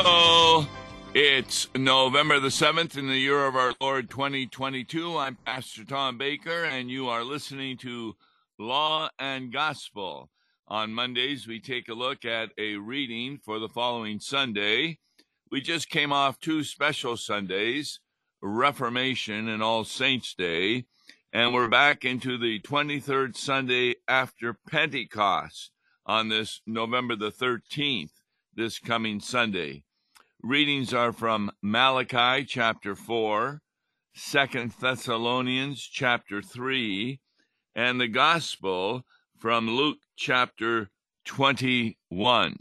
Hello. It's November the 7th in the year of our Lord 2022. I'm Pastor Tom Baker, and you are listening to Law and Gospel. On Mondays, we take a look at a reading for the following Sunday. We just came off two special Sundays, Reformation and All Saints' Day, and we're back into the 23rd Sunday after Pentecost on this November the 13th, this coming Sunday. Readings are from Malachi chapter 4, 2 Thessalonians chapter 3, and the Gospel from Luke chapter 21.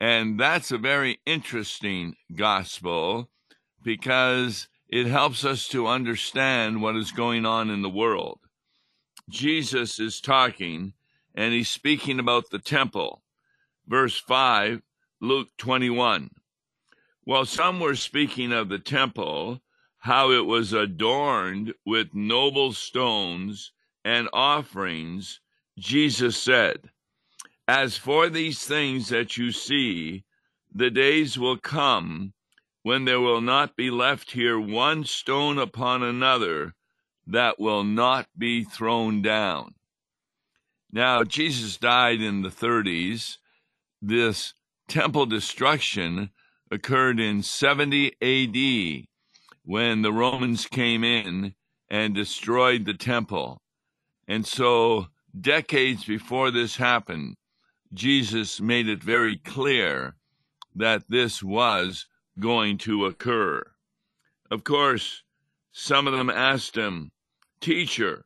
And that's a very interesting gospel because it helps us to understand what is going on in the world. Jesus is talking and he's speaking about the temple. Verse 5, Luke 21. While some were speaking of the temple, how it was adorned with noble stones and offerings, Jesus said, As for these things that you see, the days will come when there will not be left here one stone upon another that will not be thrown down. Now, Jesus died in the 30s. This temple destruction occurred in 70 AD when the Romans came in and destroyed the temple. And so, decades before this happened, Jesus made it very clear that this was going to occur. Of course, some of them asked him, Teacher,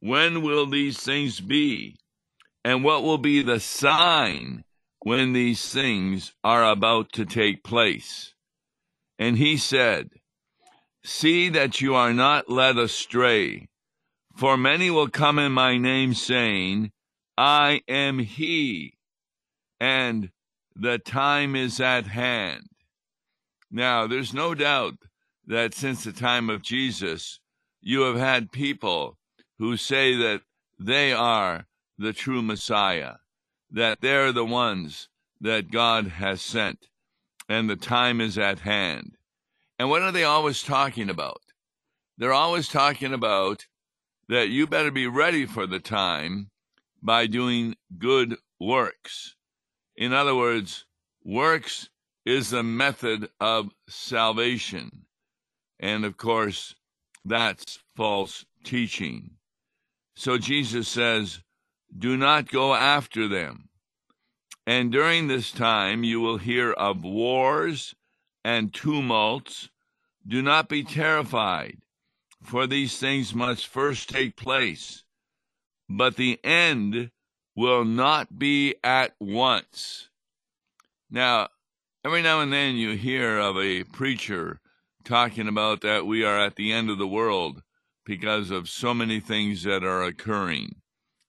when will these things be? And what will be the sign when these things are about to take place? And he said, See that you are not led astray, for many will come in my name, saying, I am he, and the time is at hand. Now, there's no doubt that since the time of Jesus, you have had people who say that they are the true Messiah, that they're the ones that God has sent, and the time is at hand. And what are they always talking about? They're always talking about that you better be ready for the time by doing good works. In other words, works is the method of salvation. And of course, that's false teaching. So Jesus says, Do not go after them. And during this time you will hear of wars and tumults. Do not be terrified, for these things must first take place. But the end will not be at once. Now, every now and then you hear of a preacher talking about that we are at the end of the world because of so many things that are occurring,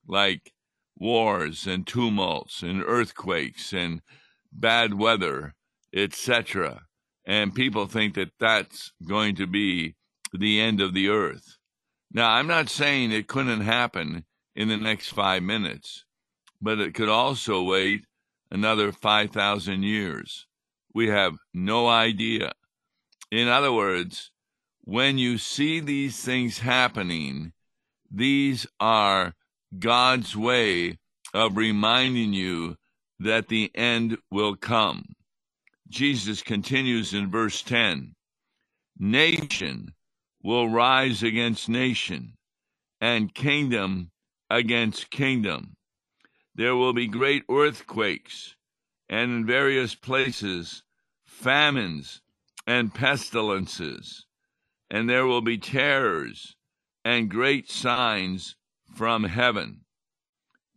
like wars and tumults and earthquakes and bad weather, etc. And people think that that's going to be the end of the earth. Now, I'm not saying it couldn't happen in the next five minutes, but it could also wait another 5,000 years. We have no idea. In other words, when you see these things happening, these are God's way of reminding you that the end will come. Jesus continues in verse 10 Nation will rise against nation, and kingdom against kingdom. There will be great earthquakes, and in various places, famines and pestilences and there will be terrors and great signs from heaven.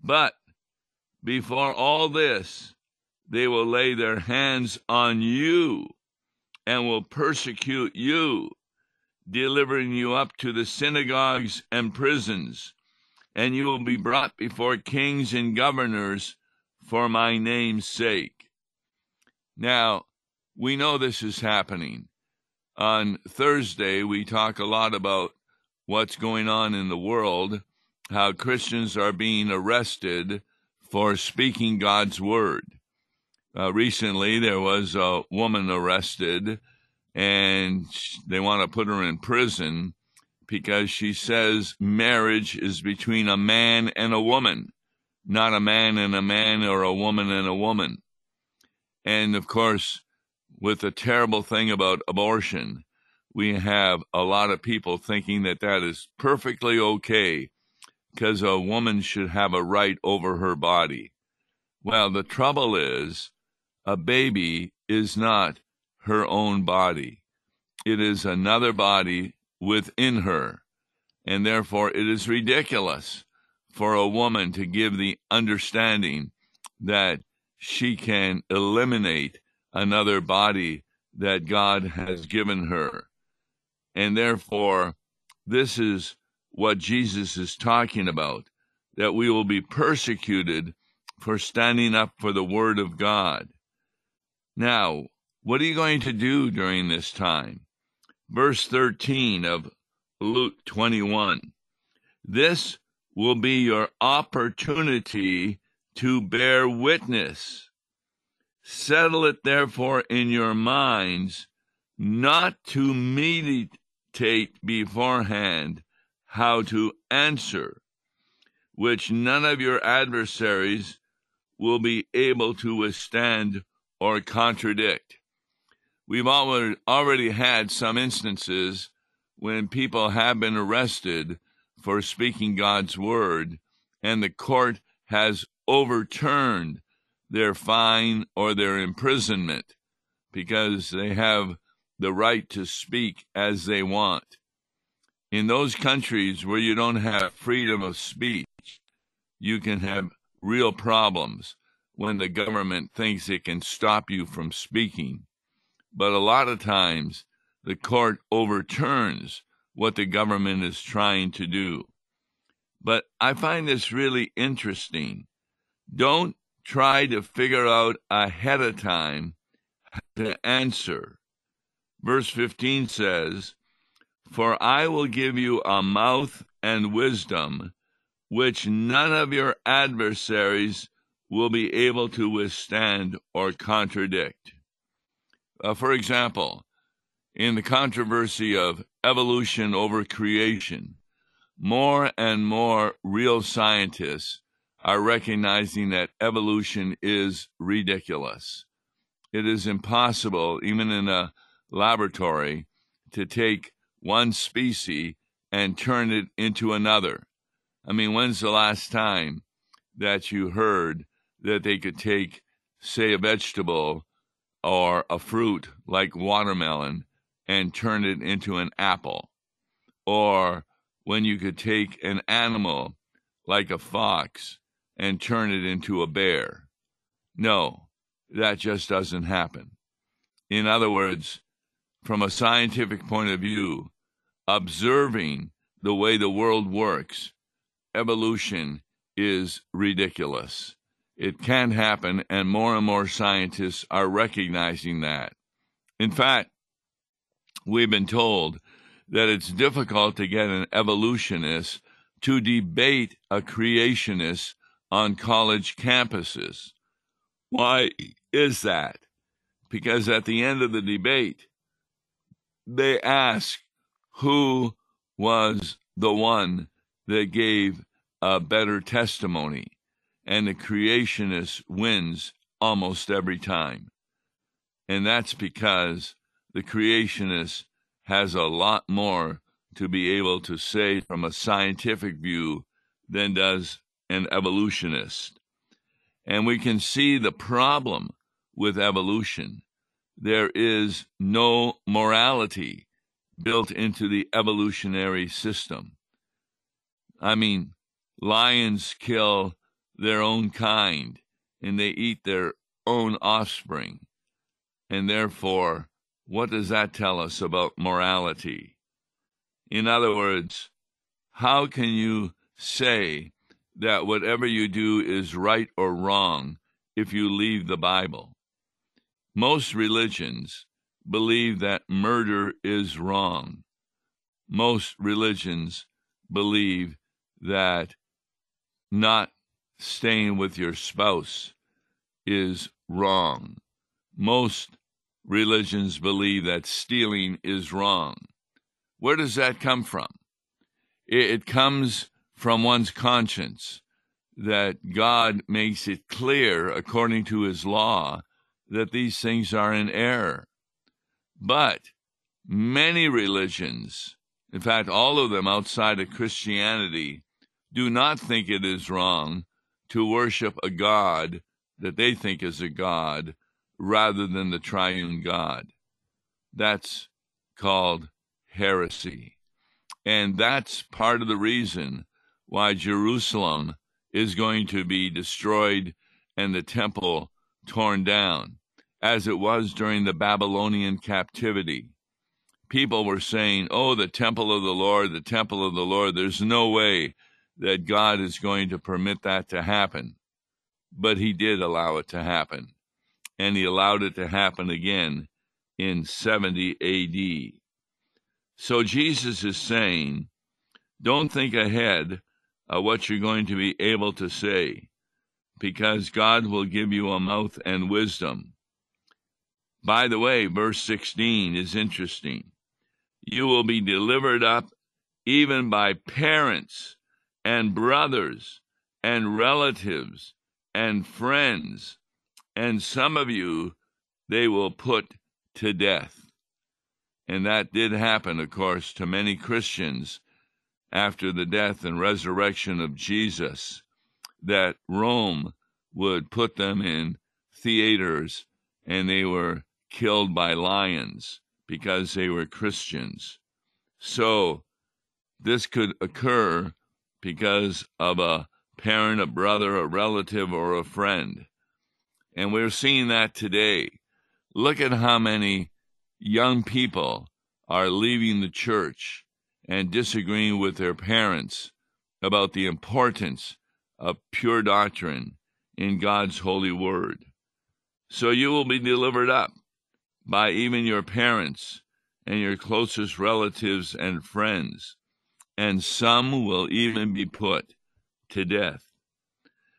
But before all this, they will lay their hands on you and will persecute you, delivering you up to the synagogues and prisons, and you will be brought before kings and governors for my name's sake. Now, we know this is happening on Thursday, we talk a lot about what's going on in the world, how Christians are being arrested for speaking God's word. Uh, recently, there was a woman arrested, and they want to put her in prison because she says marriage is between a man and a woman, not a man and a man or a woman and a woman. And of course, with the terrible thing about abortion, we have a lot of people thinking that that is perfectly okay because a woman should have a right over her body. Well, the trouble is, a baby is not her own body. It is another body within her. And therefore, it is ridiculous for a woman to give the understanding that she can eliminate another body that God has given her. And therefore, this is what Jesus is talking about that we will be persecuted for standing up for the Word of God. Now, what are you going to do during this time? Verse 13 of Luke 21. This will be your opportunity to bear witness. Settle it therefore in your minds not to meditate beforehand how to answer, which none of your adversaries will be able to withstand or contradict. We've already had some instances when people have been arrested for speaking God's word, and the court has overturned their fine or their imprisonment because they have the right to speak as they want. In those countries where you don't have freedom of speech, you can have real problems when the government thinks it can stop you from speaking. But a lot of times, the court overturns what the government is trying to do. But I find this really interesting. Don't try to figure out ahead of time to answer. Verse 15 says, For I will give you a mouth and wisdom which none of your adversaries will be able to withstand or contradict. Uh, for example, in the controversy of evolution over creation, more and more real scientists are recognizing that evolution is ridiculous. It is impossible, even in a laboratory, to take one species and turn it into another. I mean, when's the last time that you heard that they could take, say, a vegetable or a fruit like watermelon and turn it into an apple? Or when you could take an animal like a fox and turn it into a bear? No, that just doesn't happen. In other words, from a scientific point of view, observing the way the world works, evolution is ridiculous. It can happen, and more and more scientists are recognizing that. In fact, we've been told that it's difficult to get an evolutionist to debate a creationist on college campuses. Why is that? Because at the end of the debate, they ask who was the one that gave a better testimony, and the creationist wins almost every time. And that's because the creationist has a lot more to be able to say from a scientific view than does an evolutionist. And we can see the problem with evolution there is no morality built into the evolutionary system. I mean, lions kill their own kind and they eat their own offspring. And therefore, what does that tell us about morality? In other words, how can you say that whatever you do is right or wrong if you leave the Bible? Most religions believe that murder is wrong. Most religions believe that not staying with your spouse is wrong. Most religions believe that stealing is wrong. Where does that come from? It comes from one's conscience that God makes it clear, according to his law, that these things are in error. But many religions, in fact, all of them outside of Christianity, do not think it is wrong to worship a God that they think is a God rather than the triune God. That's called heresy. And that's part of the reason why Jerusalem is going to be destroyed and the temple torn down, as it was during the Babylonian captivity. People were saying, Oh, the temple of the Lord, the temple of the Lord. There's no way that God is going to permit that to happen. But He did allow it to happen. And He allowed it to happen again in 70 AD. So Jesus is saying, don't think ahead of what you're going to be able to say, because God will give you a mouth and wisdom. By the way, verse 16 is interesting. You will be delivered up even by parents and brothers and relatives and friends, and some of you they will put to death. And that did happen, of course, to many Christians after the death and resurrection of Jesus, that Rome would put them in theaters and they were killed by lions because they were Christians. So this could occur because of a parent, a brother, a relative, or a friend. And we're seeing that today. Look at how many young people are leaving the church and disagreeing with their parents about the importance of pure doctrine in God's holy word. So you will be delivered up by even your parents and your closest relatives and friends, and some will even be put to death.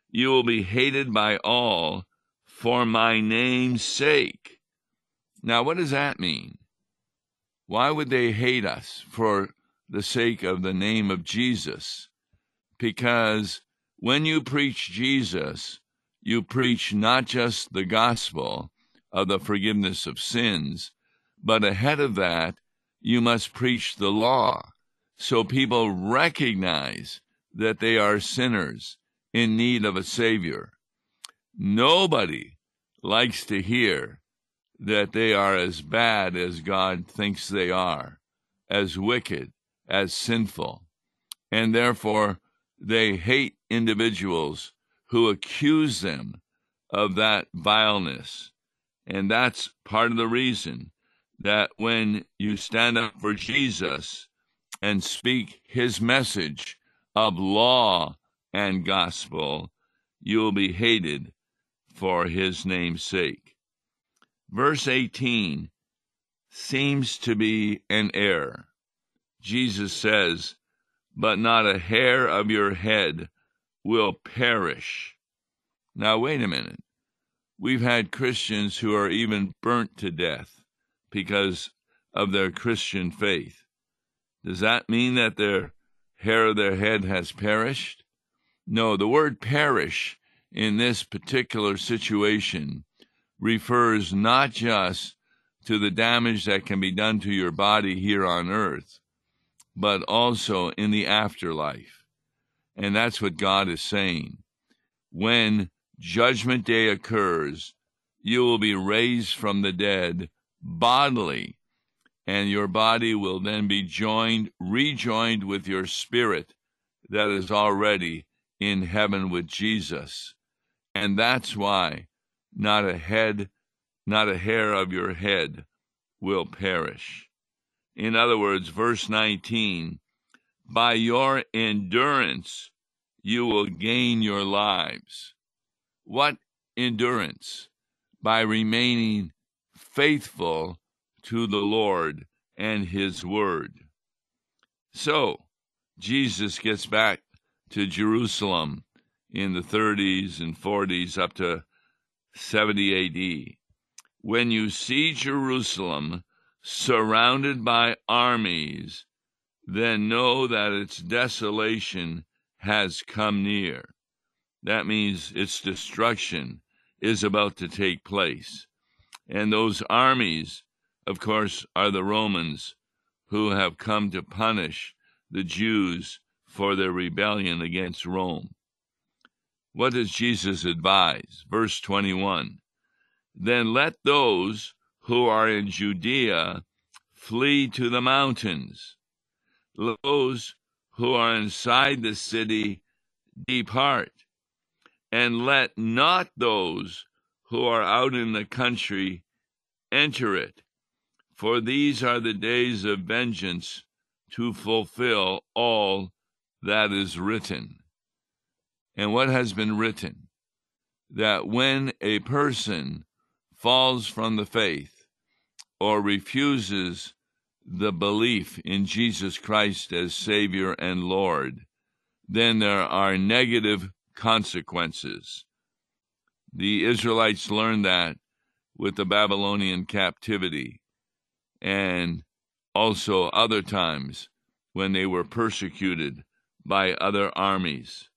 You will be hated by all for my name's sake. Now, what does that mean? Why would they hate us for the sake of the name of Jesus? Because when you preach Jesus, you preach not just the gospel of the forgiveness of sins, but ahead of that, you must preach the law so people recognize that they are sinners in need of a Savior. Nobody likes to hear that they are as bad as God thinks they are, as wicked, as sinful, and therefore they hate individuals who accuse them of that vileness. And that's part of the reason that when you stand up for Jesus and speak his message of law and gospel, you will be hated for his name's sake. Verse 18 seems to be an error. Jesus says, But not a hair of your head will perish. Now, wait a minute. We've had Christians who are even burnt to death because of their Christian faith. Does that mean that their hair of their head has perished? No, the word perish in this particular situation refers not just to the damage that can be done to your body here on earth, but also in the afterlife. And that's what God is saying. When judgment day occurs, you will be raised from the dead bodily, and your body will then be joined, rejoined with your spirit that is already in heaven with Jesus. And that's why not a head, not a hair of your head will perish. In other words, verse 19, by your endurance you will gain your lives. What endurance? By remaining faithful to the Lord and His Word. So, Jesus gets back to Jerusalem in the 30s and 40s up to 70 AD. When you see Jerusalem surrounded by armies, then know that its desolation has come near. That means its destruction is about to take place. And those armies, of course, are the Romans who have come to punish the Jews for their rebellion against Rome. What does Jesus advise? Verse 21 Then let those who are in Judea flee to the mountains. Those who are inside the city depart. And let not those who are out in the country enter it. For these are the days of vengeance to fulfill all that is written. And what has been written? That when a person falls from the faith or refuses the belief in Jesus Christ as Savior and Lord, then there are negative consequences. The Israelites learned that with the Babylonian captivity and also other times when they were persecuted by other armies.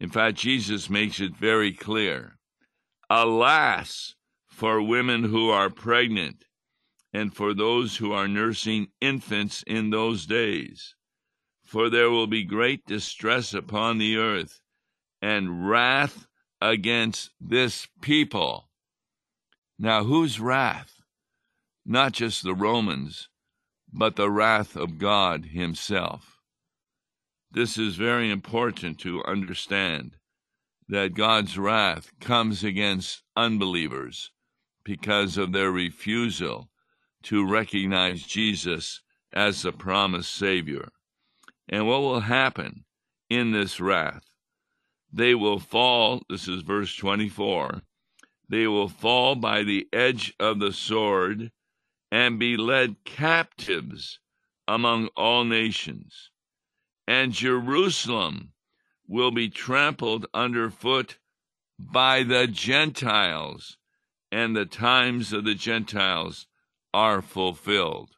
In fact, Jesus makes it very clear Alas for women who are pregnant and for those who are nursing infants in those days. For there will be great distress upon the earth and wrath against this people. Now, whose wrath? Not just the Romans, but the wrath of God Himself. This is very important to understand that God's wrath comes against unbelievers because of their refusal to recognize Jesus as the promised Savior. And what will happen in this wrath? They will fall, this is verse 24, they will fall by the edge of the sword and be led captives among all nations and Jerusalem will be trampled underfoot by the Gentiles, and the times of the Gentiles are fulfilled.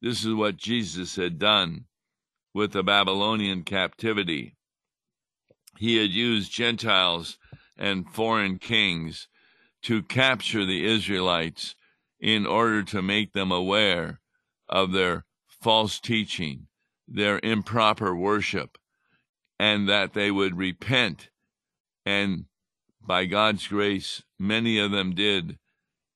This is what Jesus had done with the Babylonian captivity. He had used Gentiles and foreign kings to capture the Israelites in order to make them aware of their false teaching their improper worship and that they would repent. And by God's grace, many of them did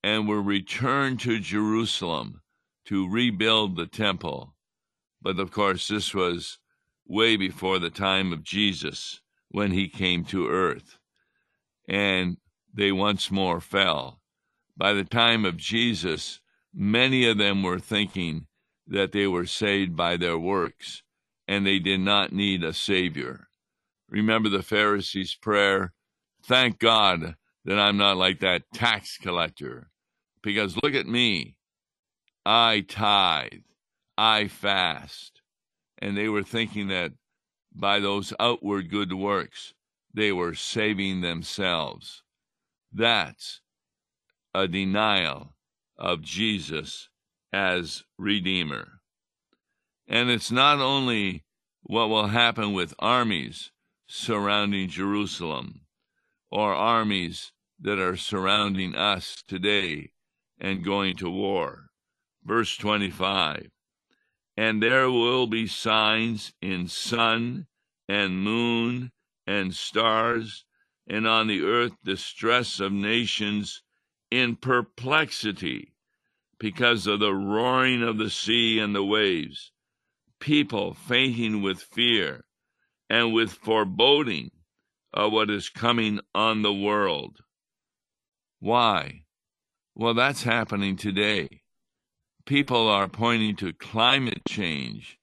and were returned to Jerusalem to rebuild the temple. But of course, this was way before the time of Jesus when he came to earth. And they once more fell. By the time of Jesus, many of them were thinking that they were saved by their works and they did not need a Savior. Remember the Pharisees' prayer Thank God that I'm not like that tax collector, because look at me. I tithe, I fast. And they were thinking that by those outward good works, they were saving themselves. That's a denial of Jesus as Redeemer. And it's not only what will happen with armies surrounding Jerusalem or armies that are surrounding us today and going to war. Verse 25 And there will be signs in sun and moon and stars, and on the earth distress of nations in perplexity because of the roaring of the sea and the waves, people fainting with fear and with foreboding of what is coming on the world. Why? Well, that's happening today. People are pointing to climate change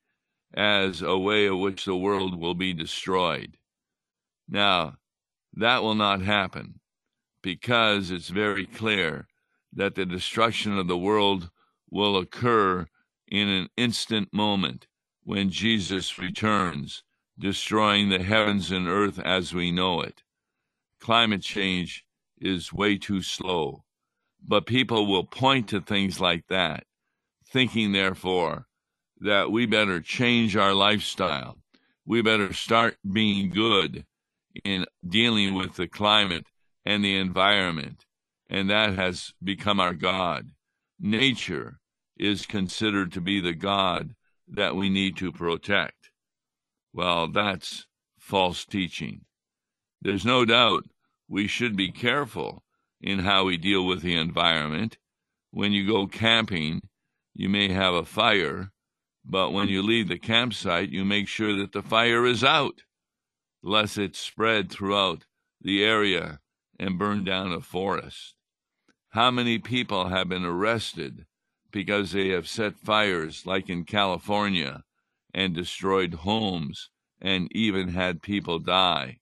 as a way in which the world will be destroyed. Now, that will not happen because it's very clear that the destruction of the world will occur in an instant moment when Jesus returns, destroying the heavens and earth as we know it. Climate change is way too slow. But people will point to things like that, thinking, therefore, that we better change our lifestyle. We better start being good in dealing with the climate and the environment. And that has become our God. Nature is considered to be the God that we need to protect. Well, that's false teaching. There's no doubt we should be careful in how we deal with the environment. When you go camping, you may have a fire, but when you leave the campsite, you make sure that the fire is out, lest it spread throughout the area and burn down a forest. How many people have been arrested because they have set fires, like in California, and destroyed homes and even had people die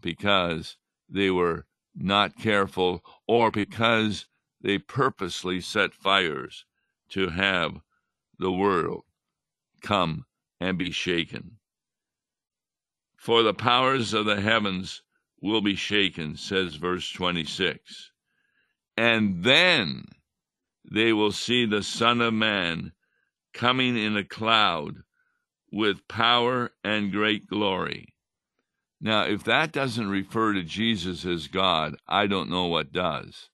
because they were not careful or because they purposely set fires to have the world come and be shaken. For the powers of the heavens will be shaken, says verse 26. And then they will see the Son of Man coming in a cloud with power and great glory. Now, if that doesn't refer to Jesus as God, I don't know what does.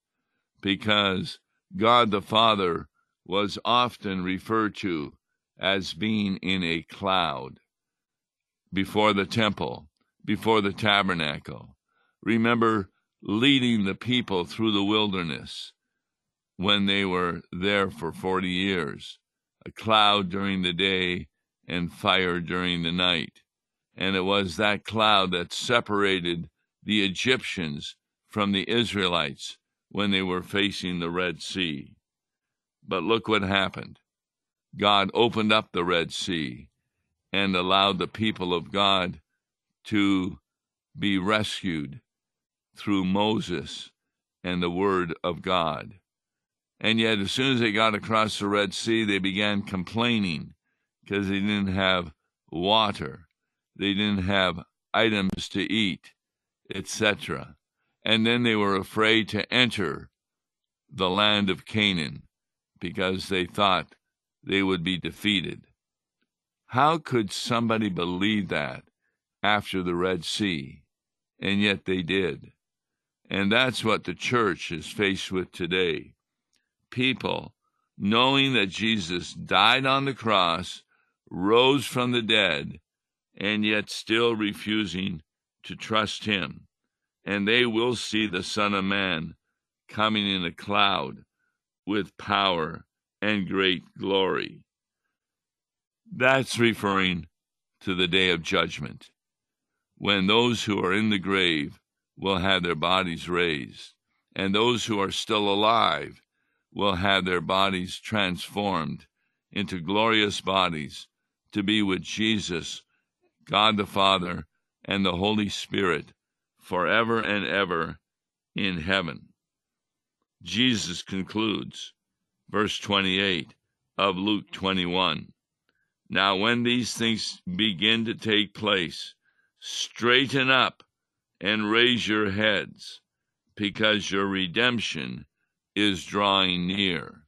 Because God the Father was often referred to as being in a cloud before the temple, before the tabernacle. Remember leading the people through the wilderness when they were there for 40 years, a cloud during the day and fire during the night. And it was that cloud that separated the Egyptians from the Israelites when they were facing the Red Sea. But look what happened. God opened up the Red Sea and allowed the people of God to be rescued through Moses and the Word of God. And yet, as soon as they got across the Red Sea, they began complaining because they didn't have water, they didn't have items to eat, etc. And then they were afraid to enter the land of Canaan because they thought they would be defeated. How could somebody believe that after the Red Sea? And yet they did. And that's what the church is faced with today. People knowing that Jesus died on the cross rose from the dead, and yet still refusing to trust him. And they will see the Son of Man coming in a cloud with power and great glory. That's referring to the day of judgment, when those who are in the grave will have their bodies raised, and those who are still alive will have their bodies transformed into glorious bodies to be with Jesus, God the Father, and the Holy Spirit forever and ever in heaven. Jesus concludes, verse 28 of Luke 21. Now, when these things begin to take place, straighten up and raise your heads, because your redemption is drawing near.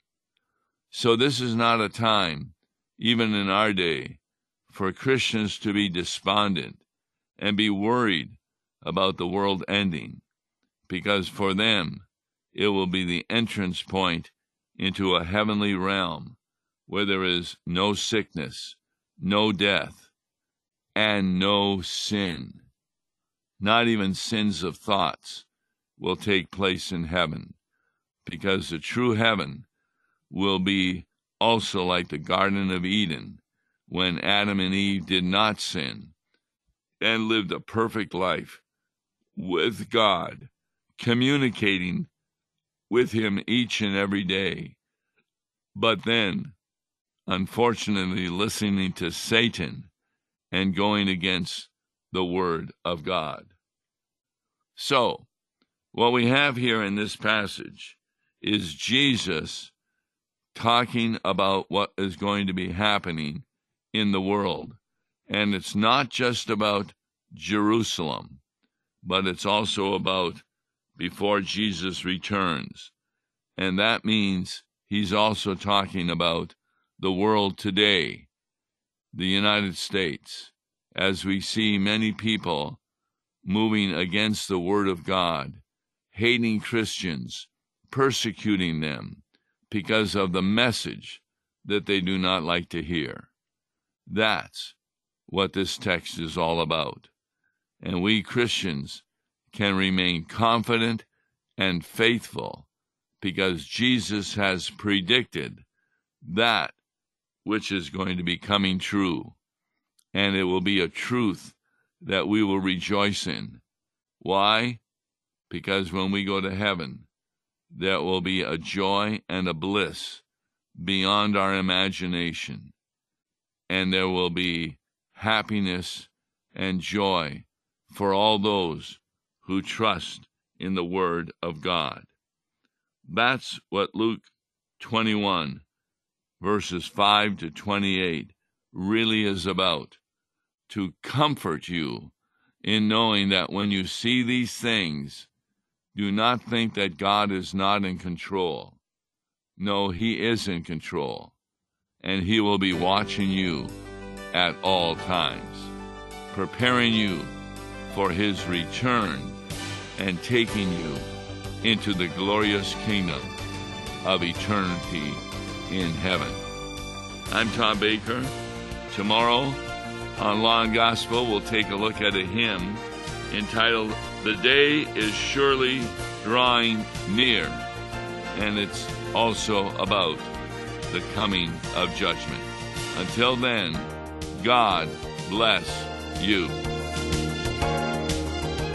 So, this is not a time even in our day, for Christians to be despondent and be worried about the world ending, because for them it will be the entrance point into a heavenly realm where there is no sickness, no death, and no sin. Not even sins of thoughts will take place in heaven, because the true heaven will be also like the Garden of Eden, when Adam and Eve did not sin and lived a perfect life with God, communicating with Him each and every day. But then, unfortunately, listening to Satan and going against the Word of God. So, what we have here in this passage is Jesus talking about what is going to be happening in the world. And it's not just about Jerusalem, but it's also about before Jesus returns. And that means he's also talking about the world today, the United States, as we see many people moving against the Word of God, hating Christians, persecuting them because of the message that they do not like to hear. That's what this text is all about. And we Christians can remain confident and faithful because Jesus has predicted that which is going to be coming true. And it will be a truth that we will rejoice in. Why? Because when we go to heaven, there will be a joy and a bliss beyond our imagination, and there will be happiness and joy for all those who trust in the Word of God. That's what Luke 21, verses 5 to 28, really is about to comfort you in knowing that when you see these things, do not think that God is not in control. No, He is in control, and He will be watching you at all times, preparing you for His return and taking you into the glorious kingdom of eternity in heaven. I'm Tom Baker. Tomorrow on Law and Gospel, we'll take a look at a hymn entitled The Day is Surely Drawing Near, and it's also about the coming of judgment. Until then, God bless you.